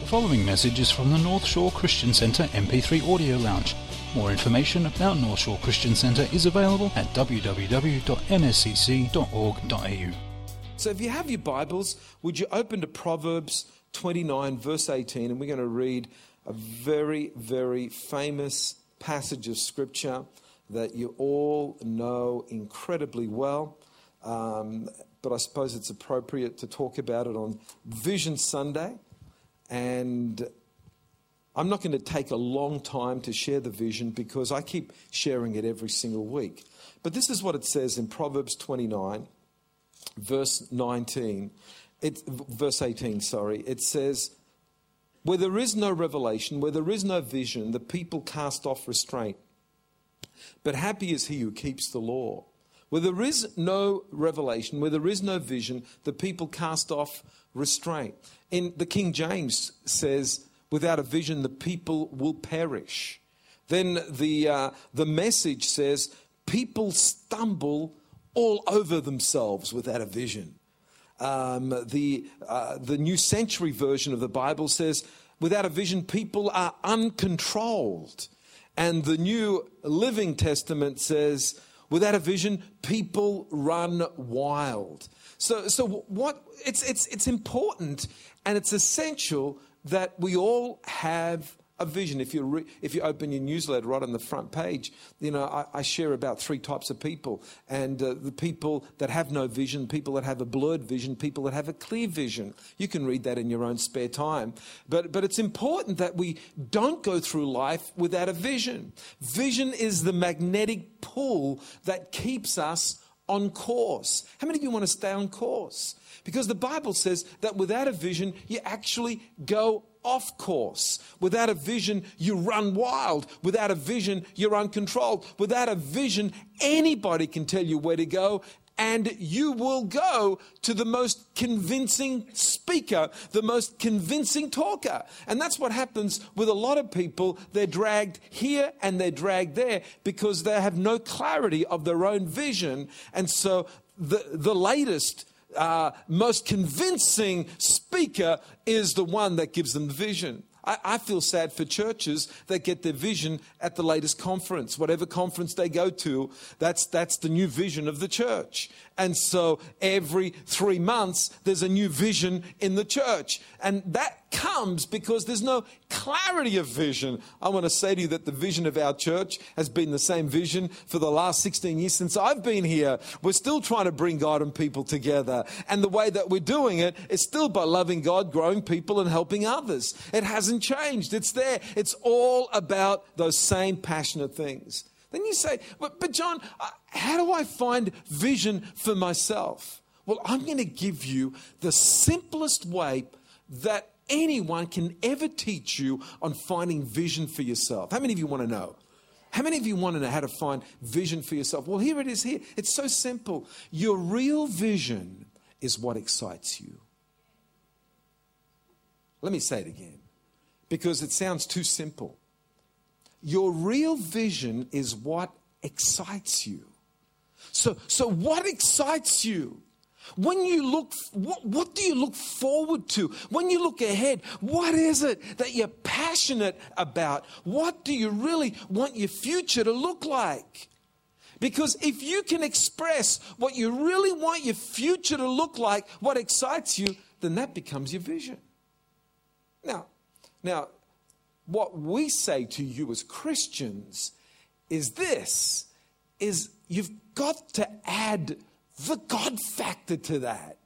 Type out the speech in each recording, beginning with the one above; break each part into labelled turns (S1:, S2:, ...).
S1: The following message is from the North Shore Christian Centre MP3 Audio Lounge. More information about North Shore Christian Centre is available at www.nscc.org.au.
S2: So if you have your Bibles, would you open to Proverbs 29, verse 18, and we're going to read a very, very famous passage of Scripture that you all know incredibly well. Um, but I suppose it's appropriate to talk about it on Vision Sunday. And I'm not going to take a long time to share the vision because I keep sharing it every single week. But this is what it says in Proverbs 29, verse 19. It, verse 18, sorry. It says, Where there is no revelation, where there is no vision, the people cast off restraint. But happy is he who keeps the law. Where there is no revelation, where there is no vision, the people cast off restraint. In the King James says, without a vision, the people will perish. Then the, uh, the message says, people stumble all over themselves without a vision. Um, the, uh, the New Century version of the Bible says, without a vision, people are uncontrolled. And the New Living Testament says, without a vision, people run wild. So, so what? It's, it's, it's important and it's essential that we all have a vision. If you, re, if you open your newsletter right on the front page, you know, I, I share about three types of people. And uh, the people that have no vision, people that have a blurred vision, people that have a clear vision. You can read that in your own spare time. But, but it's important that we don't go through life without a vision. Vision is the magnetic pull that keeps us on course. How many of you want to stay on course? Because the Bible says that without a vision, you actually go off course. Without a vision, you run wild. Without a vision, you're uncontrolled. Without a vision, anybody can tell you where to go, and you will go to the most convincing speaker, the most convincing talker. And that's what happens with a lot of people. They're dragged here and they're dragged there because they have no clarity of their own vision. And so the, the latest uh, most convincing speaker is the one that gives them the vision. I, I, feel sad for churches that get their vision at the latest conference. Whatever conference they go to, that's, that's the new vision of the church. And so every three months, there's a new vision in the church. And that comes because there's no clarity of vision. I want to say to you that the vision of our church has been the same vision for the last 16 years since I've been here. We're still trying to bring God and people together. And the way that we're doing it is still by loving God, growing people, and helping others. It hasn't changed. It's there. It's all about those same passionate things. Then you say, but, but John, uh, how do I find vision for myself? Well, I'm going to give you the simplest way that anyone can ever teach you on finding vision for yourself. How many of you want to know? How many of you want to know how to find vision for yourself? Well, here it is here. It's so simple. Your real vision is what excites you. Let me say it again because it sounds too simple. Your real vision is what excites you. So, so what excites you? When you look, what, what do you look forward to? When you look ahead, what is it that you're passionate about? What do you really want your future to look like? Because if you can express what you really want your future to look like, what excites you, then that becomes your vision. Now, now, what we say to you as Christians is this is you've got to add the God factor to that.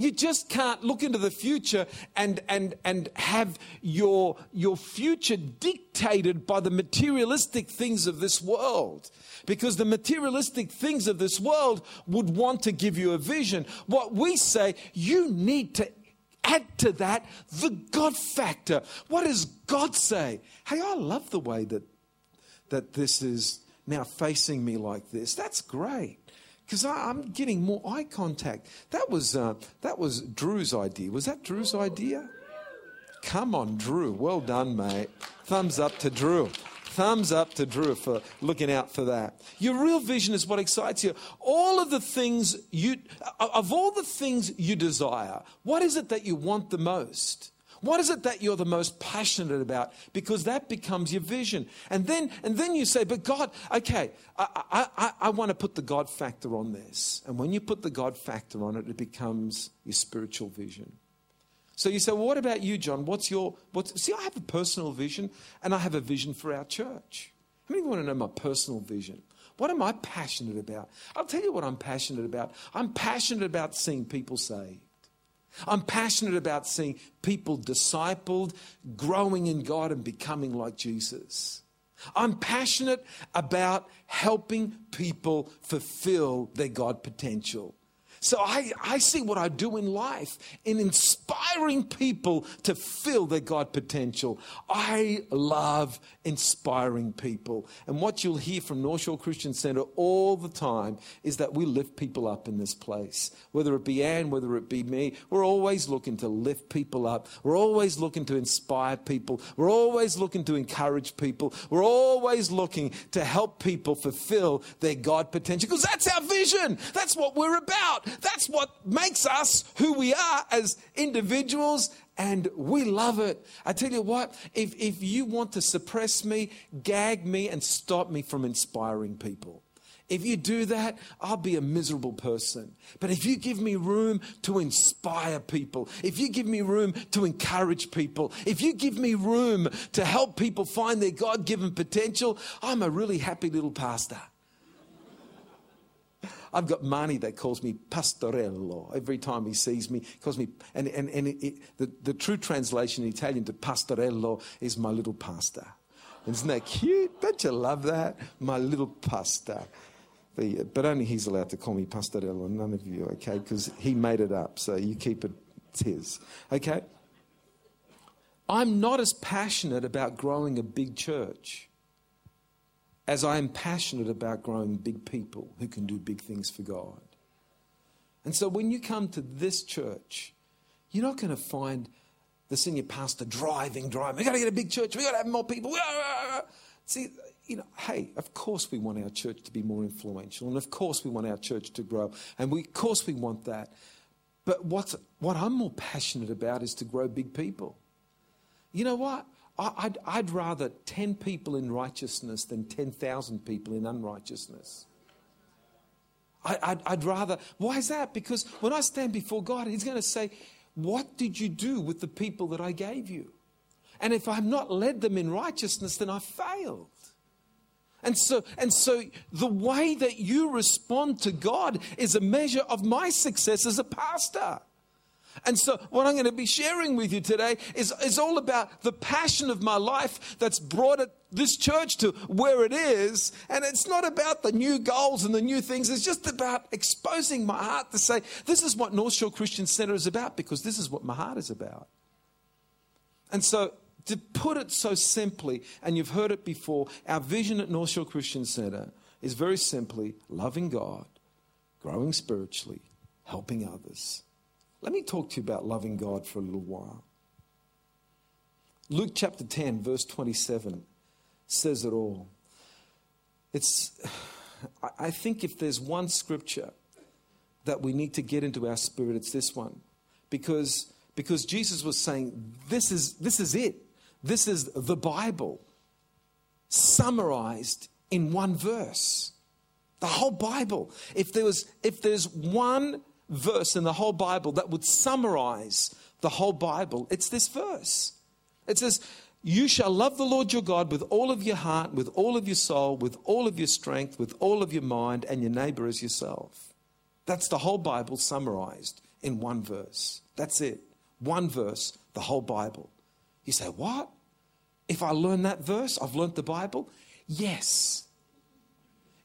S2: You just can't look into the future and, and, and have your, your future dictated by the materialistic things of this world. Because the materialistic things of this world would want to give you a vision. What we say, you need to add to that the God factor. What does God say? Hey, I love the way that, that this is now facing me like this. That's great because I'm getting more eye contact. That was, uh, that was Drew's idea. Was that Drew's idea? Come on, Drew. Well done, mate. Thumbs up to Drew. Thumbs up to Drew for looking out for that. Your real vision is what excites you. All of the things you, of all the things you desire, what is it that you want the most? What is it that you're the most passionate about? Because that becomes your vision. And then, and then you say, but God, okay, I, I, I, want to put the God factor on this. And when you put the God factor on it, it becomes your spiritual vision. So you say, well, what about you, John? What's your, what's, see, I have a personal vision and I have a vision for our church. How many of you want to know my personal vision? What am I passionate about? I'll tell you what I'm passionate about. I'm passionate about seeing people saved. I'm passionate about seeing people discipled, growing in God, and becoming like Jesus. I'm passionate about helping people fulfill their God potential. So I, I see what I do in life in inspiring people to fill their God potential. I love inspiring people. And what you'll hear from North Shore Christian Center all the time is that we lift people up in this place. Whether it be Anne, whether it be me, we're always looking to lift people up. We're always looking to inspire people. We're always looking to encourage people. We're always looking to help people fulfill their God potential because that's our vision. That's what we're about. That's what makes us who we are as individuals, and we love it. I tell you what, if, if you want to suppress me, gag me, and stop me from inspiring people, if you do that, I'll be a miserable person. But if you give me room to inspire people, if you give me room to encourage people, if you give me room to help people find their God given potential, I'm a really happy little pastor. I've got Marnie that calls me pastorello. Every time he sees me, calls me, and, and, and it, it, the, the true translation in Italian to pastorello is my little pastor. Isn't that cute? Don't you love that? My little pastor. The, but only he's allowed to call me pastorello, none of you, okay? Because he made it up, so you keep it, his, okay? I'm not as passionate about growing a big church as I am passionate about growing big people who can do big things for God. And so when you come to this church, you're not going to find the senior pastor driving, driving. We've got to get a big church. We've got to have more people. See, you know, hey, of course we want our church to be more influential. And of course we want our church to grow. And we, of course we want that. But what's, what I'm more passionate about is to grow big people. You know what? I'd, I'd rather 10 people in righteousness than 10,000 people in unrighteousness. I, would rather, why is that? Because when I stand before God, He's going to say, What did you do with the people that I gave you? And if I've not led them in righteousness, then I failed. And so, and so the way that you respond to God is a measure of my success as a pastor. And so, what I'm going to be sharing with you today is, is all about the passion of my life that's brought it, this church to where it is. And it's not about the new goals and the new things, it's just about exposing my heart to say, this is what North Shore Christian Center is about because this is what my heart is about. And so, to put it so simply, and you've heard it before, our vision at North Shore Christian Center is very simply loving God, growing spiritually, helping others let me talk to you about loving God for a little while. Luke chapter 10, verse 27 says it all. It's, I think if there's one scripture that we need to get into our spirit, it's this one. Because, because Jesus was saying, this is, this is it. This is the Bible summarized in one verse. The whole Bible. If there was, if there's one verse in the whole Bible that would summarize the whole Bible, it's this verse. It says, You shall love the Lord your God with all of your heart, with all of your soul, with all of your strength, with all of your mind, and your neighbor as yourself. That's the whole Bible summarized in one verse. That's it. One verse, the whole Bible. You say, What? If I learn that verse, I've learned the Bible? Yes.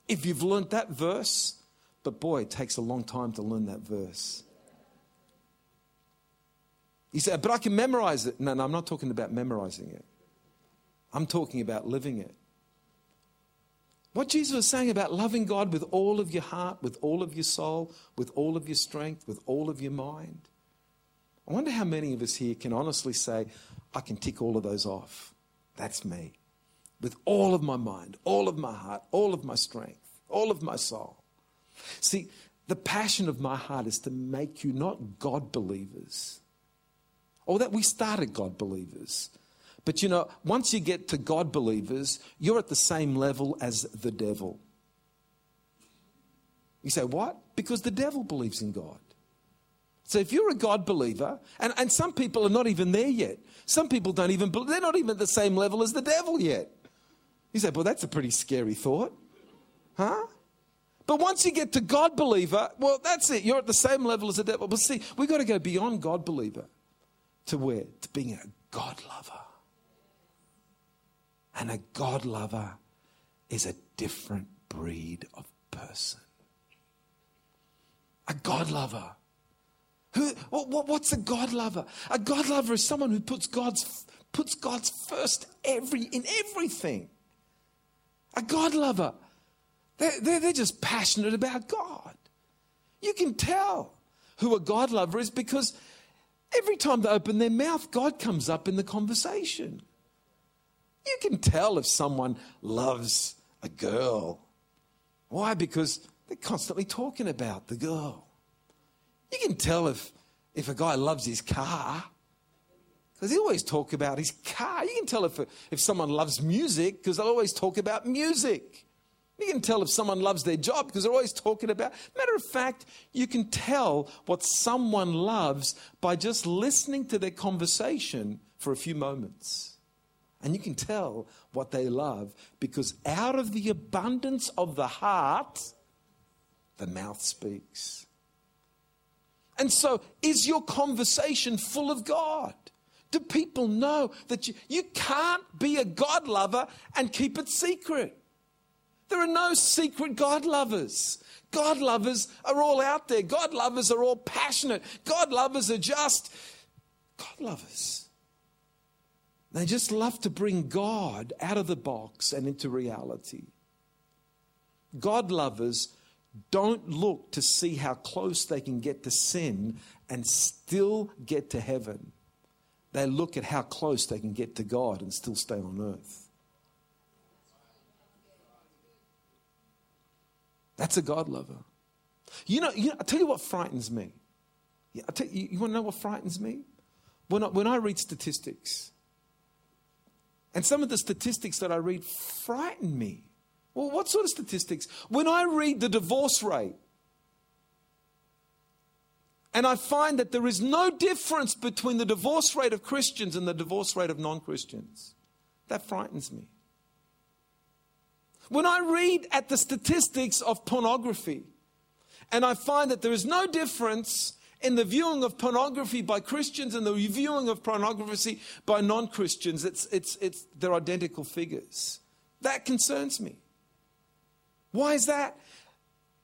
S2: If you've learned that verse, but boy, it takes a long time to learn that verse. He said, But I can memorize it. No, no, I'm not talking about memorizing it. I'm talking about living it. What Jesus was saying about loving God with all of your heart, with all of your soul, with all of your strength, with all of your mind. I wonder how many of us here can honestly say, I can tick all of those off. That's me. With all of my mind, all of my heart, all of my strength, all of my soul. See, the passion of my heart is to make you not God believers. or that we started God believers. But you know, once you get to God believers, you're at the same level as the devil. You say, what? Because the devil believes in God. So if you're a God believer, and, and some people are not even there yet, some people don't even, they're not even at the same level as the devil yet. You say, well, that's a pretty scary thought. Huh? But once you get to God believer, well, that's it. You're at the same level as the devil. But see, we've got to go beyond God believer to where? To being a God lover. And a God lover is a different breed of person. A God lover. Who, what, what's a God lover? A God lover is someone who puts God's, puts God's first every, in everything. A God lover. They're, they're, they're just passionate about God. You can tell who a God lover is because every time they open their mouth, God comes up in the conversation. You can tell if someone loves a girl. Why? Because they're constantly talking about the girl. You can tell if, if a guy loves his car because he always talk about his car. You can tell if, if someone loves music because they'll always talk about music. You can tell if someone loves their job because they're always talking about. Matter of fact, you can tell what someone loves by just listening to their conversation for a few moments. And you can tell what they love because out of the abundance of the heart, the mouth speaks. And so, is your conversation full of God? Do people know that you, you can't be a God lover and keep it secret? There are no secret God lovers. God lovers are all out there. God lovers are all passionate. God lovers are just God lovers. They just love to bring God out of the box and into reality. God lovers don't look to see how close they can get to sin and still get to heaven. They look at how close they can get to God and still stay on earth. That's a God lover. You know, you know I'll tell you what frightens me. Yeah, i tell you, you want to know what frightens me? When I, when I read statistics, and some of the statistics that I read frighten me. Well, what sort of statistics? When I read the divorce rate, and I find that there is no difference between the divorce rate of Christians and the divorce rate of non Christians, that frightens me. When I read at the statistics of pornography and I find that there is no difference in the viewing of pornography by Christians and the viewing of pornography by non Christians, it's, it's, it's, they're identical figures. That concerns me. Why is that?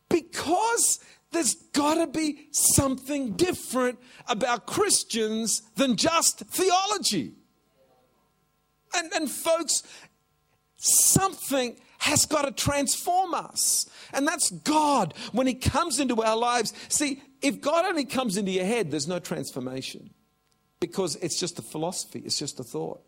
S2: Because there's got to be something different about Christians than just theology. And, and folks, something has got to transform us. And that's God when He comes into our lives. See, if God only comes into your head, there's no transformation because it's just a philosophy, it's just a thought.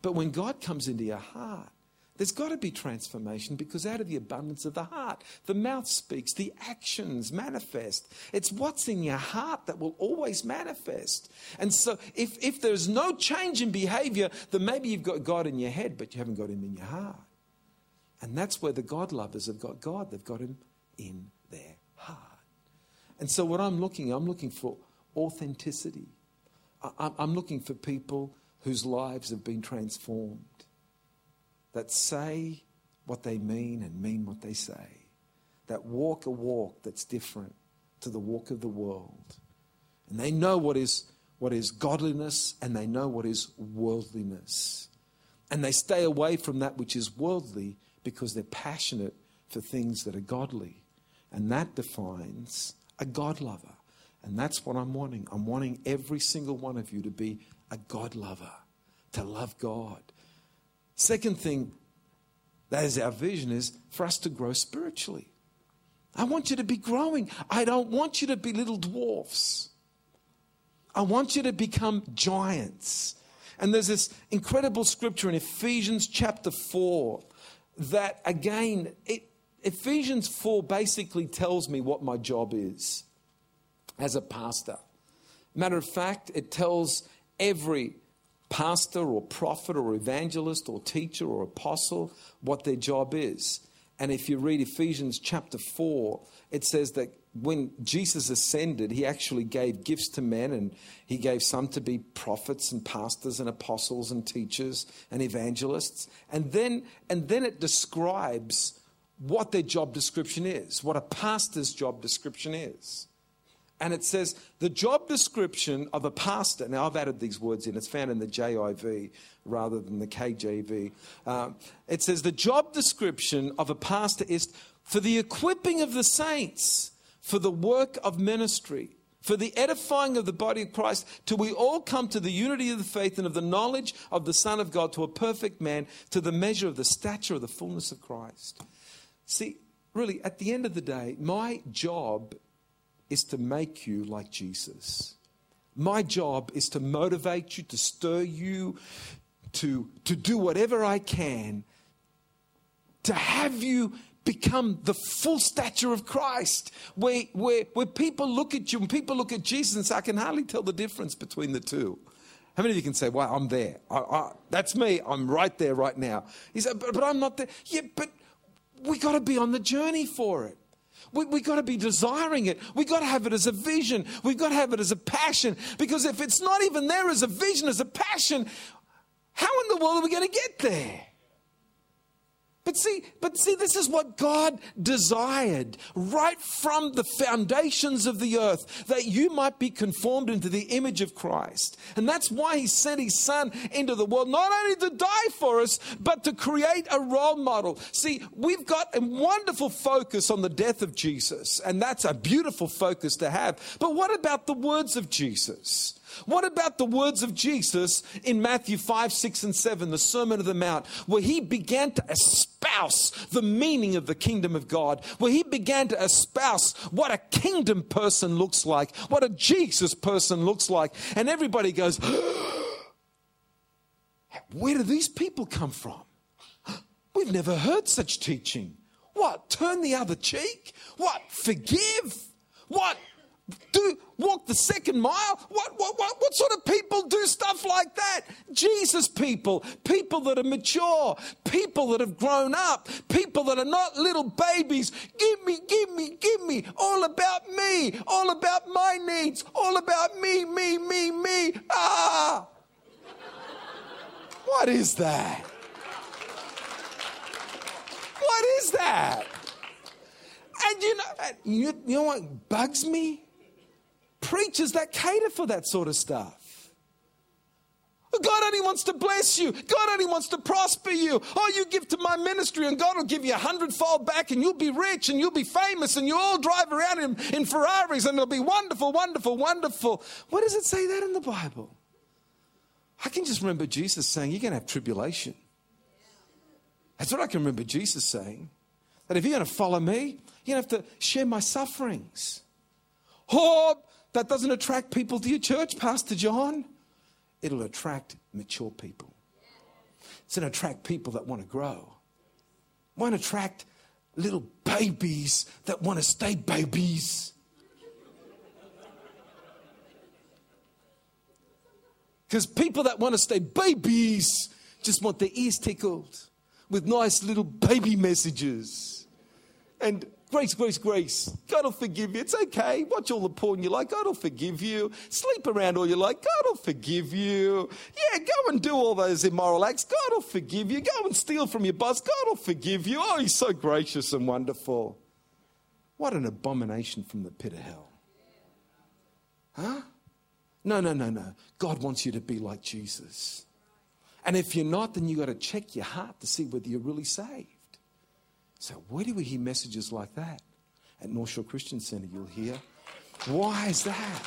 S2: But when God comes into your heart, there's got to be transformation because out of the abundance of the heart, the mouth speaks, the actions manifest. It's what's in your heart that will always manifest. And so, if, if there's no change in behavior, then maybe you've got God in your head, but you haven't got Him in your heart. And that's where the God lovers have got God. They've got Him in their heart. And so, what I'm looking, I'm looking for authenticity. I'm looking for people whose lives have been transformed, that say what they mean and mean what they say, that walk a walk that's different to the walk of the world. And they know what is, what is godliness and they know what is worldliness. And they stay away from that which is worldly because they're passionate for things that are godly. And that defines a God lover. And that's what I'm wanting. I'm wanting every single one of you to be a God lover, to love God. Second thing, that is our vision, is for us to grow spiritually. I want you to be growing. I don't want you to be little dwarfs. I want you to become giants. And there's this incredible scripture in Ephesians chapter 4 that again, it, Ephesians 4 basically tells me what my job is as a pastor. Matter of fact, it tells every pastor or prophet or evangelist or teacher or apostle what their job is. And if you read Ephesians chapter 4, it says that when Jesus ascended, he actually gave gifts to men, and he gave some to be prophets and pastors and apostles and teachers and evangelists. And then, and then it describes what their job description is, what a pastor's job description is. And it says the job description of a pastor. Now, I've added these words in, it's found in the JIV rather than the KJV. Um, it says the job description of a pastor is for the equipping of the saints for the work of ministry, for the edifying of the body of Christ, till we all come to the unity of the faith and of the knowledge of the Son of God, to a perfect man, to the measure of the stature of the fullness of Christ. See, really, at the end of the day, my job is to make you like Jesus. My job is to motivate you, to stir you, to, to do whatever I can to have you become the full stature of Christ, where, where, where people look at you and people look at Jesus and say, I can hardly tell the difference between the two. How many of you can say, Well, I'm there? I, I, that's me. I'm right there right now. He said, but, but I'm not there. Yeah, but we got to be on the journey for it. We, we got to be desiring it. We got to have it as a vision. We've got to have it as a passion. Because if it's not even there as a vision, as a passion, how in the world are we going to get there? But see, but see, this is what God desired right from the foundations of the earth, that you might be conformed into the image of Christ. And that's why He sent His Son into the world, not only to die for us, but to create a role model. See, we've got a wonderful focus on the death of Jesus, and that's a beautiful focus to have. But what about the words of Jesus? What about the words of Jesus in Matthew 5, 6, and 7, the Sermon of the Mount, where he began to espouse the meaning of the kingdom of God, where he began to espouse what a kingdom person looks like, what a Jesus person looks like, and everybody goes, Where do these people come from? We've never heard such teaching. What? Turn the other cheek? What? Forgive? What? Do walk the second mile? What, what, what, what sort of people do stuff like that? Jesus people, people that are mature, people that have grown up, people that are not little babies. Give me, give me, give me, all about me, all about my needs, all about me, me, me, me. Ah! What is that? What is that? And you know, you, you know what bugs me? Preachers that cater for that sort of stuff. God only wants to bless you. God only wants to prosper you. Oh, you give to my ministry and God will give you a hundredfold back and you'll be rich and you'll be famous and you'll all drive around in, in Ferraris and it'll be wonderful, wonderful, wonderful. Where does it say that in the Bible? I can just remember Jesus saying, You're going to have tribulation. That's what I can remember Jesus saying. That if you're going to follow me, you're going to have to share my sufferings. Oh, that doesn't attract people to your church, Pastor John. It'll attract mature people. It's going to attract people that want to grow. It won't attract little babies that want to stay babies. Because people that want to stay babies just want their ears tickled with nice little baby messages. And Grace, grace, grace. God will forgive you. It's okay. Watch all the porn you like. God will forgive you. Sleep around all you like. God will forgive you. Yeah, go and do all those immoral acts. God will forgive you. Go and steal from your boss. God will forgive you. Oh, He's so gracious and wonderful. What an abomination from the pit of hell. Huh? No, no, no, no. God wants you to be like Jesus. And if you're not, then you've got to check your heart to see whether you're really saved. So, where do we hear messages like that? At North Shore Christian Center, you'll hear. Why is that?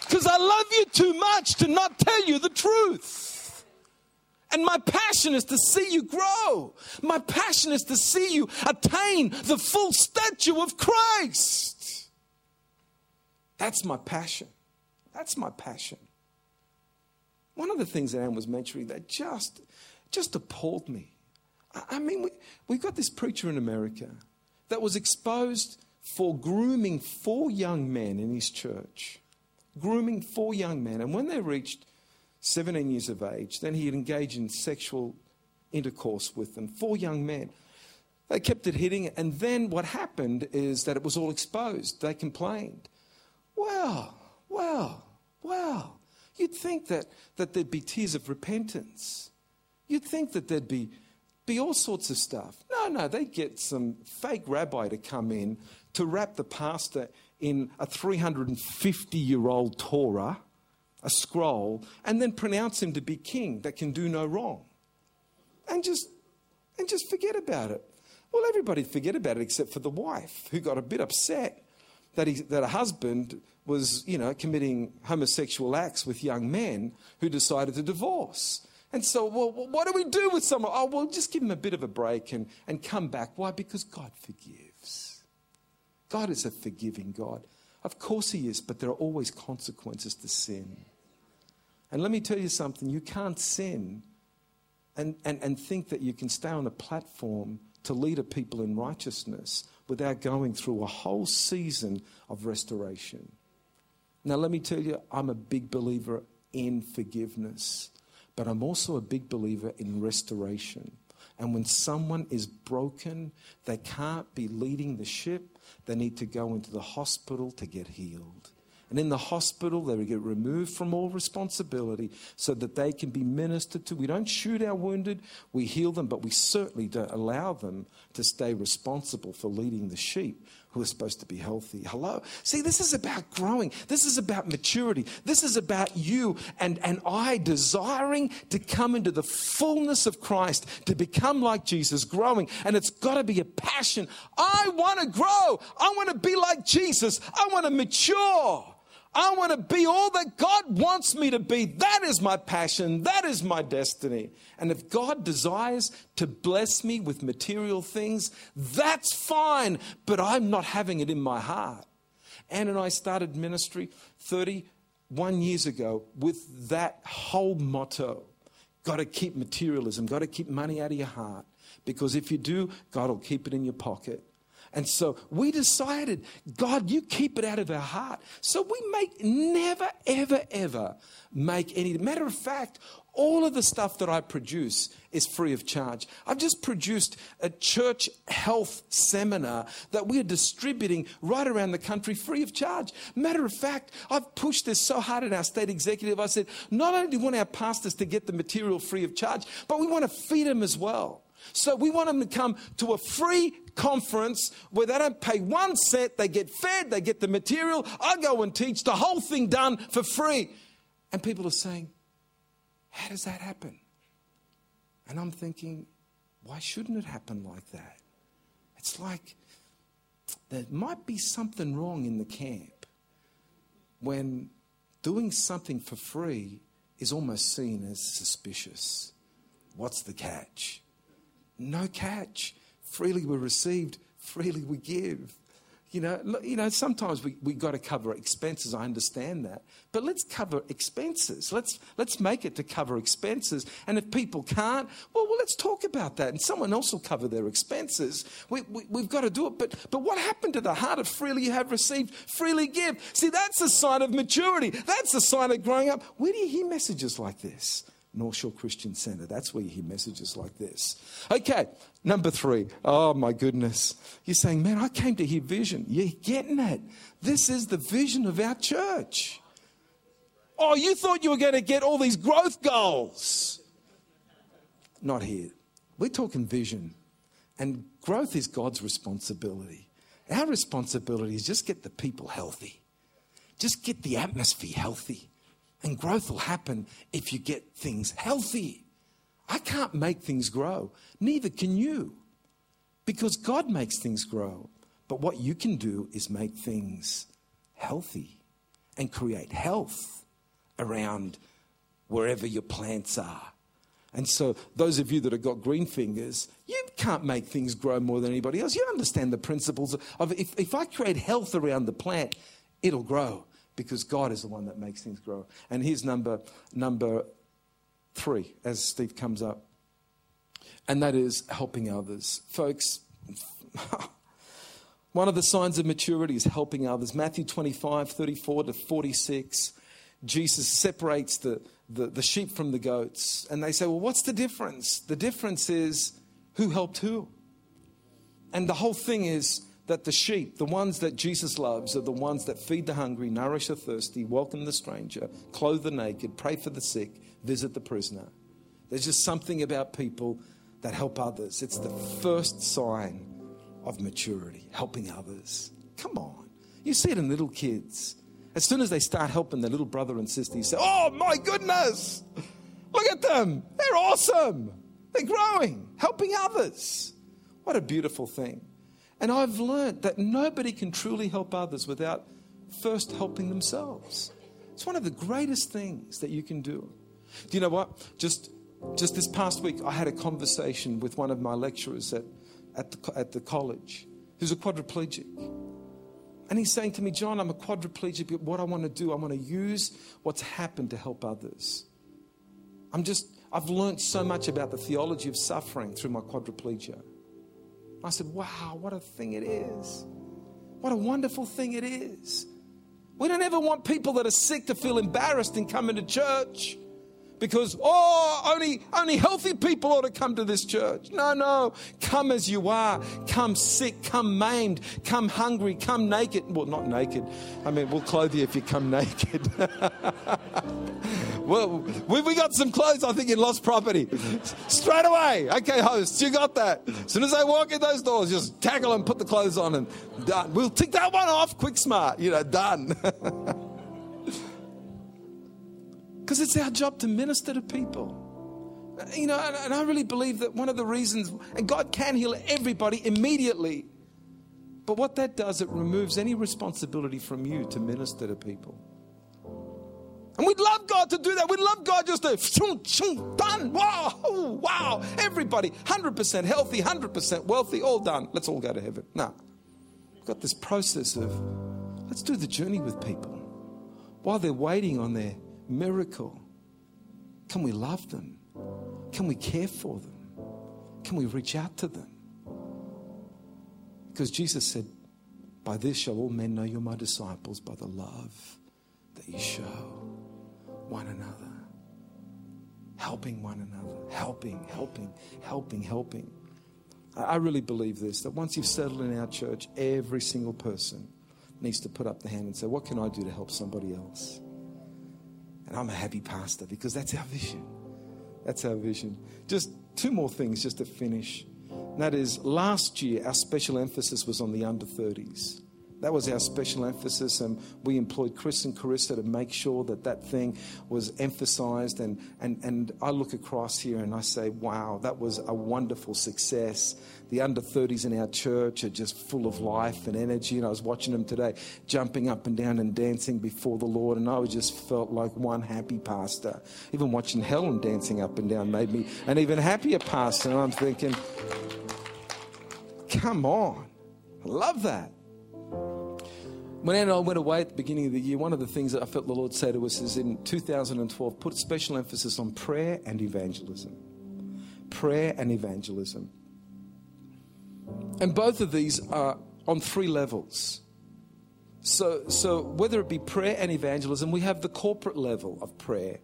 S2: Because I love you too much to not tell you the truth. And my passion is to see you grow. My passion is to see you attain the full stature of Christ. That's my passion. That's my passion. One of the things that Anne was mentioning that just, just appalled me I mean, we, we've got this preacher in America that was exposed for grooming four young men in his church. Grooming four young men. And when they reached 17 years of age. Then he'd engage in sexual intercourse with them. Four young men. They kept it hitting, and then what happened is that it was all exposed. They complained. Well, well, well. You'd think that, that there'd be tears of repentance. You'd think that there'd be, be all sorts of stuff. No, no, they'd get some fake rabbi to come in to wrap the pastor in a 350 year old Torah, a scroll, and then pronounce him to be king that can do no wrong. And just, and just forget about it. Well, everybody forget about it except for the wife, who got a bit upset that, he, that a husband was, you know, committing homosexual acts with young men who decided to divorce. And so, well, what do we do with someone? Oh, well, just give them a bit of a break and, and come back. Why? Because God forgives. God is a forgiving God. Of course, He is, but there are always consequences to sin. And let me tell you something you can't sin and, and, and think that you can stay on a platform to lead a people in righteousness without going through a whole season of restoration. Now, let me tell you, I'm a big believer in forgiveness, but I'm also a big believer in restoration. And when someone is broken, they can't be leading the ship, they need to go into the hospital to get healed. And in the hospital, they get removed from all responsibility so that they can be ministered to. We don't shoot our wounded, we heal them, but we certainly don't allow them to stay responsible for leading the sheep who are supposed to be healthy. Hello? See, this is about growing. This is about maturity. This is about you and, and I desiring to come into the fullness of Christ, to become like Jesus, growing. And it's got to be a passion. I want to grow. I want to be like Jesus. I want to mature. I want to be all that God wants me to be. That is my passion. That is my destiny. And if God desires to bless me with material things, that's fine, but I'm not having it in my heart. Anne and I started ministry 31 years ago with that whole motto got to keep materialism, got to keep money out of your heart. Because if you do, God will keep it in your pocket. And so we decided, God, you keep it out of our heart. So we make never, ever, ever make any. Matter of fact, all of the stuff that I produce is free of charge. I've just produced a church health seminar that we are distributing right around the country free of charge. Matter of fact, I've pushed this so hard in our state executive. I said, not only do we want our pastors to get the material free of charge, but we want to feed them as well. So we want them to come to a free conference where they don't pay one cent, they get fed, they get the material. I go and teach the whole thing done for free. And people are saying, How does that happen? And I'm thinking, Why shouldn't it happen like that? It's like there might be something wrong in the camp when doing something for free is almost seen as suspicious. What's the catch? No catch. Freely we received, freely we give. You know, you know, sometimes we, we got to cover expenses. I understand that. But let's cover expenses. Let's, let's make it to cover expenses. And if people can't, well, well let's talk about that. And someone else will cover their expenses. We, we, we've got to do it. But, but what happened to the heart of freely you have received, freely give? See, that's a sign of maturity. That's a sign of growing up. Where do you hear messages like this? North Shore Christian Center. That's where you hear messages like this. Okay, number three. Oh my goodness. You're saying, man, I came to hear vision. You're getting it. This is the vision of our church. Oh, you thought you were going to get all these growth goals. Not here. We're talking vision. And growth is God's responsibility. Our responsibility is just get the people healthy, just get the atmosphere healthy. And growth will happen if you get things healthy. I can't make things grow, neither can you, because God makes things grow. But what you can do is make things healthy and create health around wherever your plants are. And so, those of you that have got green fingers, you can't make things grow more than anybody else. You understand the principles of if, if I create health around the plant, it'll grow because God is the one that makes things grow. And here's number, number three as Steve comes up, and that is helping others. Folks, one of the signs of maturity is helping others. Matthew 25, 34 to 46. Jesus separates the, the, the sheep from the goats. And they say, well, what's the difference? The difference is who helped who. And the whole thing is that the sheep, the ones that Jesus loves, are the ones that feed the hungry, nourish the thirsty, welcome the stranger, clothe the naked, pray for the sick, visit the prisoner. There's just something about people that help others. It's the first sign of maturity, helping others. Come on. You see it in little kids. As soon as they start helping their little brother and sister, you say, Oh my goodness, look at them. They're awesome. They're growing, helping others. What a beautiful thing. And I've learned that nobody can truly help others without first helping themselves. It's one of the greatest things that you can do. Do you know what? Just, just this past week, I had a conversation with one of my lecturers at, at, the, at the college who's a quadriplegic. And he's saying to me, John, I'm a quadriplegic, but what I want to do, I want to use what's happened to help others. I'm just, I've learned so much about the theology of suffering through my quadriplegia. I said, wow, what a thing it is. What a wonderful thing it is. We don't ever want people that are sick to feel embarrassed in coming to church because oh only only healthy people ought to come to this church. No no. Come as you are. Come sick. Come maimed. Come hungry. Come naked. Well not naked. I mean we'll clothe you if you come naked. Well we, we got some clothes i think in lost property. Straight away. Okay hosts you got that. As soon as they walk in those doors just tackle them put the clothes on and done. We'll tick that one off quick smart. You know done Because it's our job to minister to people. You know, and, I really believe that one of the reasons, and God can heal everybody immediately, but what that does, it removes any responsibility from you to minister to people. And we'd love God to do that. We'd love God just to, done. Wow, wow. Everybody, 100% healthy, 100% wealthy, all done. Let's all go to heaven. No. We've got this process of let's do the journey with people while they're waiting on their miracle. Can we love them? Can we care for them? Can we reach out to them? Because Jesus said, By this shall all men know you're my disciples, by the love that you show one another. Helping one another, helping, helping, helping, helping. I really believe this that once you've settled in our church, every single person needs to put up the hand and say, What can I do to help somebody else? And I'm a happy pastor because that's our vision. That's our vision. Just two more things just to finish. And that is, last year, our special emphasis was on the under 30s. That was our special emphasis, and we employed Chris and Carissa to make sure that that thing was emphasized. And, and, and I look across here and I say, wow, that was a wonderful success. The under 30s in our church are just full of life and energy. And I was watching them today, jumping up and down and dancing before the Lord, and I just felt like one happy pastor. Even watching Helen dancing up and down made me an even happier pastor. And I'm thinking, come on, I love that. When Anne and I went away at the beginning of the year, one of the things that I felt the Lord say to us is in 2012, put special emphasis on prayer and evangelism. Prayer and evangelism. And both of these are on three levels. So, so whether it be prayer and evangelism, we have the corporate level of prayer.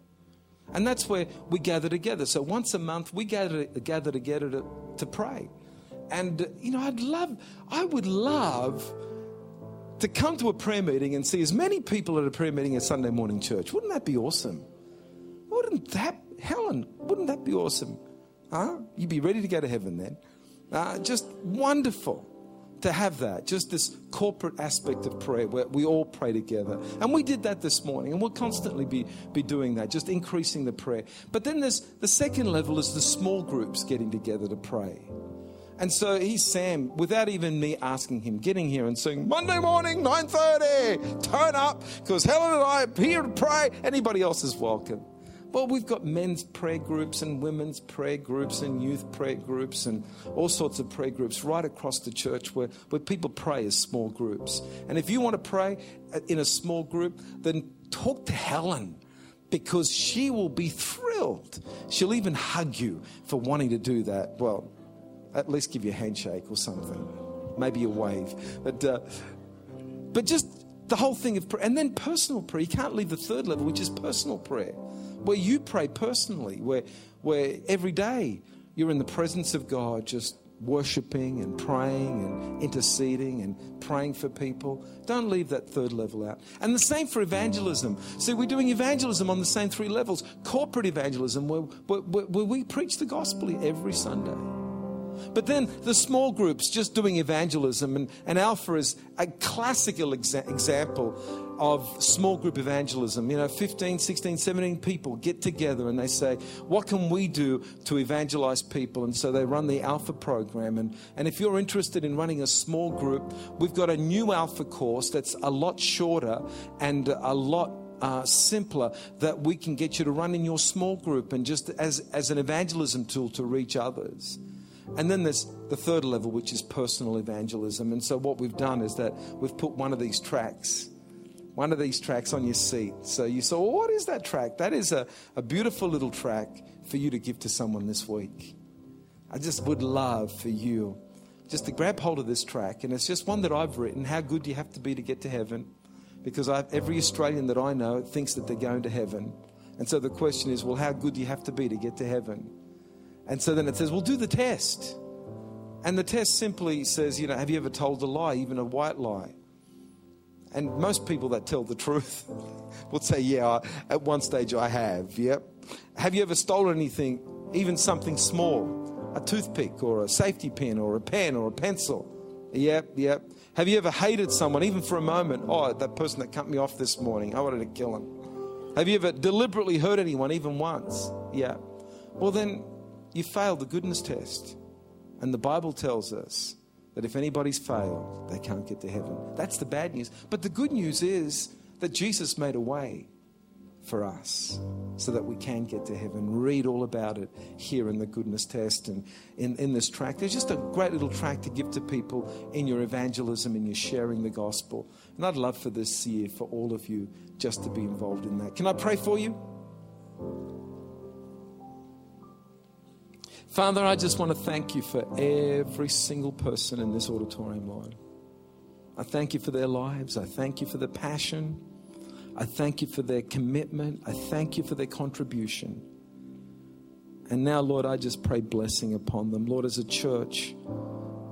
S2: And that's where we gather together. So once a month, we gather, gather together to, to pray. And, you know, I'd love, I would love to come to a prayer meeting and see as many people at a prayer meeting as Sunday morning church. Wouldn't that be awesome? Wouldn't that, Helen, wouldn't that be awesome? Huh? You'd be ready to go to heaven then. Uh, just wonderful to have that, just this corporate aspect of prayer where we all pray together. And we did that this morning, and we'll constantly be, be doing that, just increasing the prayer. But then there's the second level is the small groups getting together to pray. And so he's Sam, without even me asking him, getting here and saying, Monday morning, 9.30, turn up, because Helen and I are here to pray. Anybody else is welcome. Well, we've got men's prayer groups and women's prayer groups and youth prayer groups and all sorts of prayer groups right across the church where, where people pray as small groups. And if you want to pray uh, in a small group, then talk to Helen because she will be thrilled. She'll even hug you for wanting to do that. Well, at least give you a handshake or something, maybe a wave. But, uh, but just the whole thing of prayer. And then personal prayer. You can't leave the third level, which is personal prayer. where you pray personally, where, where every day you're in the presence of God, just worshiping and praying and interceding and praying for people. Don't leave that third level out. And the same for evangelism. See, we're doing evangelism on the same three levels corporate evangelism, where, where, where we preach the gospel every Sunday. But then the small groups just doing evangelism, and, and Alpha is a classical exa- example of small group evangelism. You know, 15, 16, 17 people get together and they say, What can we do to evangelize people? And so they run the Alpha program. And, and if you're interested in running a small group, we've got a new Alpha course that's a lot shorter and a lot uh, simpler that we can get you to run in your small group and just as, as an evangelism tool to reach others. And then there's the third level, which is personal evangelism. And so what we've done is that we've put one of these tracks one of these tracks on your seat. So you say, well, what is that track? That is a, a beautiful little track for you to give to someone this week. I just would love for you just to grab hold of this track. And it's just one that I've written. How good do you have to be to get to heaven? Because I've, every Australian that I know thinks that they're going to heaven. And so the question is, well, how good do you have to be to get to heaven? And so then it says, well, do the test. And the test simply says, you know, have you ever told a lie, even a white lie? And most people that tell the truth will say, Yeah, at one stage I have. Yep. Have you ever stolen anything, even something small? A toothpick or a safety pin or a pen or a pencil? Yep, yep. Have you ever hated someone, even for a moment? Oh, that person that cut me off this morning, I wanted to kill him. Have you ever deliberately hurt anyone, even once? Yeah. Well, then you failed the goodness test. And the Bible tells us that if anybody's failed, they can't get to heaven. That's the bad news. But the good news is that Jesus made a way for us so that we can get to heaven. Read all about it here in the goodness test and in, in this track. There's just a great little track to give to people in your evangelism and your sharing the gospel. And I'd love for this year for all of you just to be involved in that. Can I pray for you? Father, I just want to thank you for every single person in this auditorium, Lord. I thank you for their lives. I thank you for the passion. I thank you for their commitment. I thank you for their contribution. And now, Lord, I just pray blessing upon them. Lord, as a church,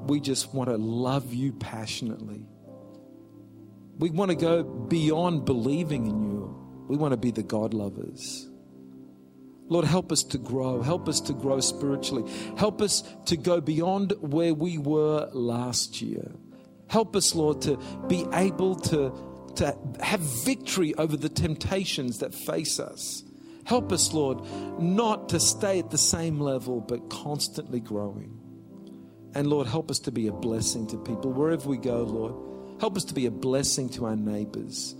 S2: we just want to love you passionately. We want to go beyond believing in you. We want to be the God lovers. Lord, help us to grow. Help us to grow spiritually. Help us to go beyond where we were last year. Help us, Lord, to be able to, to have victory over the temptations that face us. Help us, Lord, not to stay at the same level, but constantly growing. And Lord, help us to be a blessing to people wherever we go, Lord. Help us to be a blessing to our neighbors.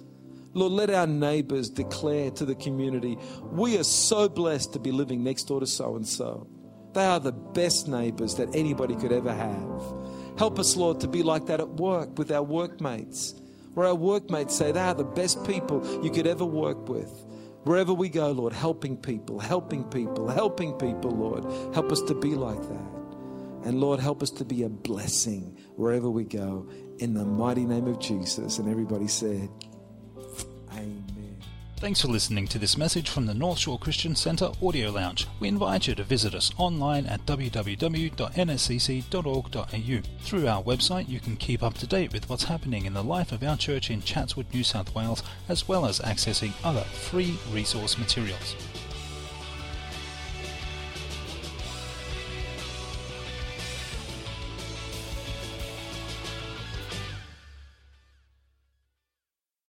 S2: Lord, let our neighbors declare to the community, we are so blessed to be living next door to so and so. They are the best neighbors that anybody could ever have. Help us, Lord, to be like that at work with our workmates, where our workmates say they are the best people you could ever work with. Wherever we go, Lord, helping people, helping people, helping people, Lord. Help us to be like that. And Lord, help us to be a blessing wherever we go. In the mighty name of Jesus. And everybody said,
S1: Thanks for listening to this message from the North Shore Christian Centre Audio Lounge. We invite you to visit us online at www.nscc.org.au. Through our website, you can keep up to date with what's happening in the life of our church in Chatswood, New South Wales, as well as accessing other free resource materials.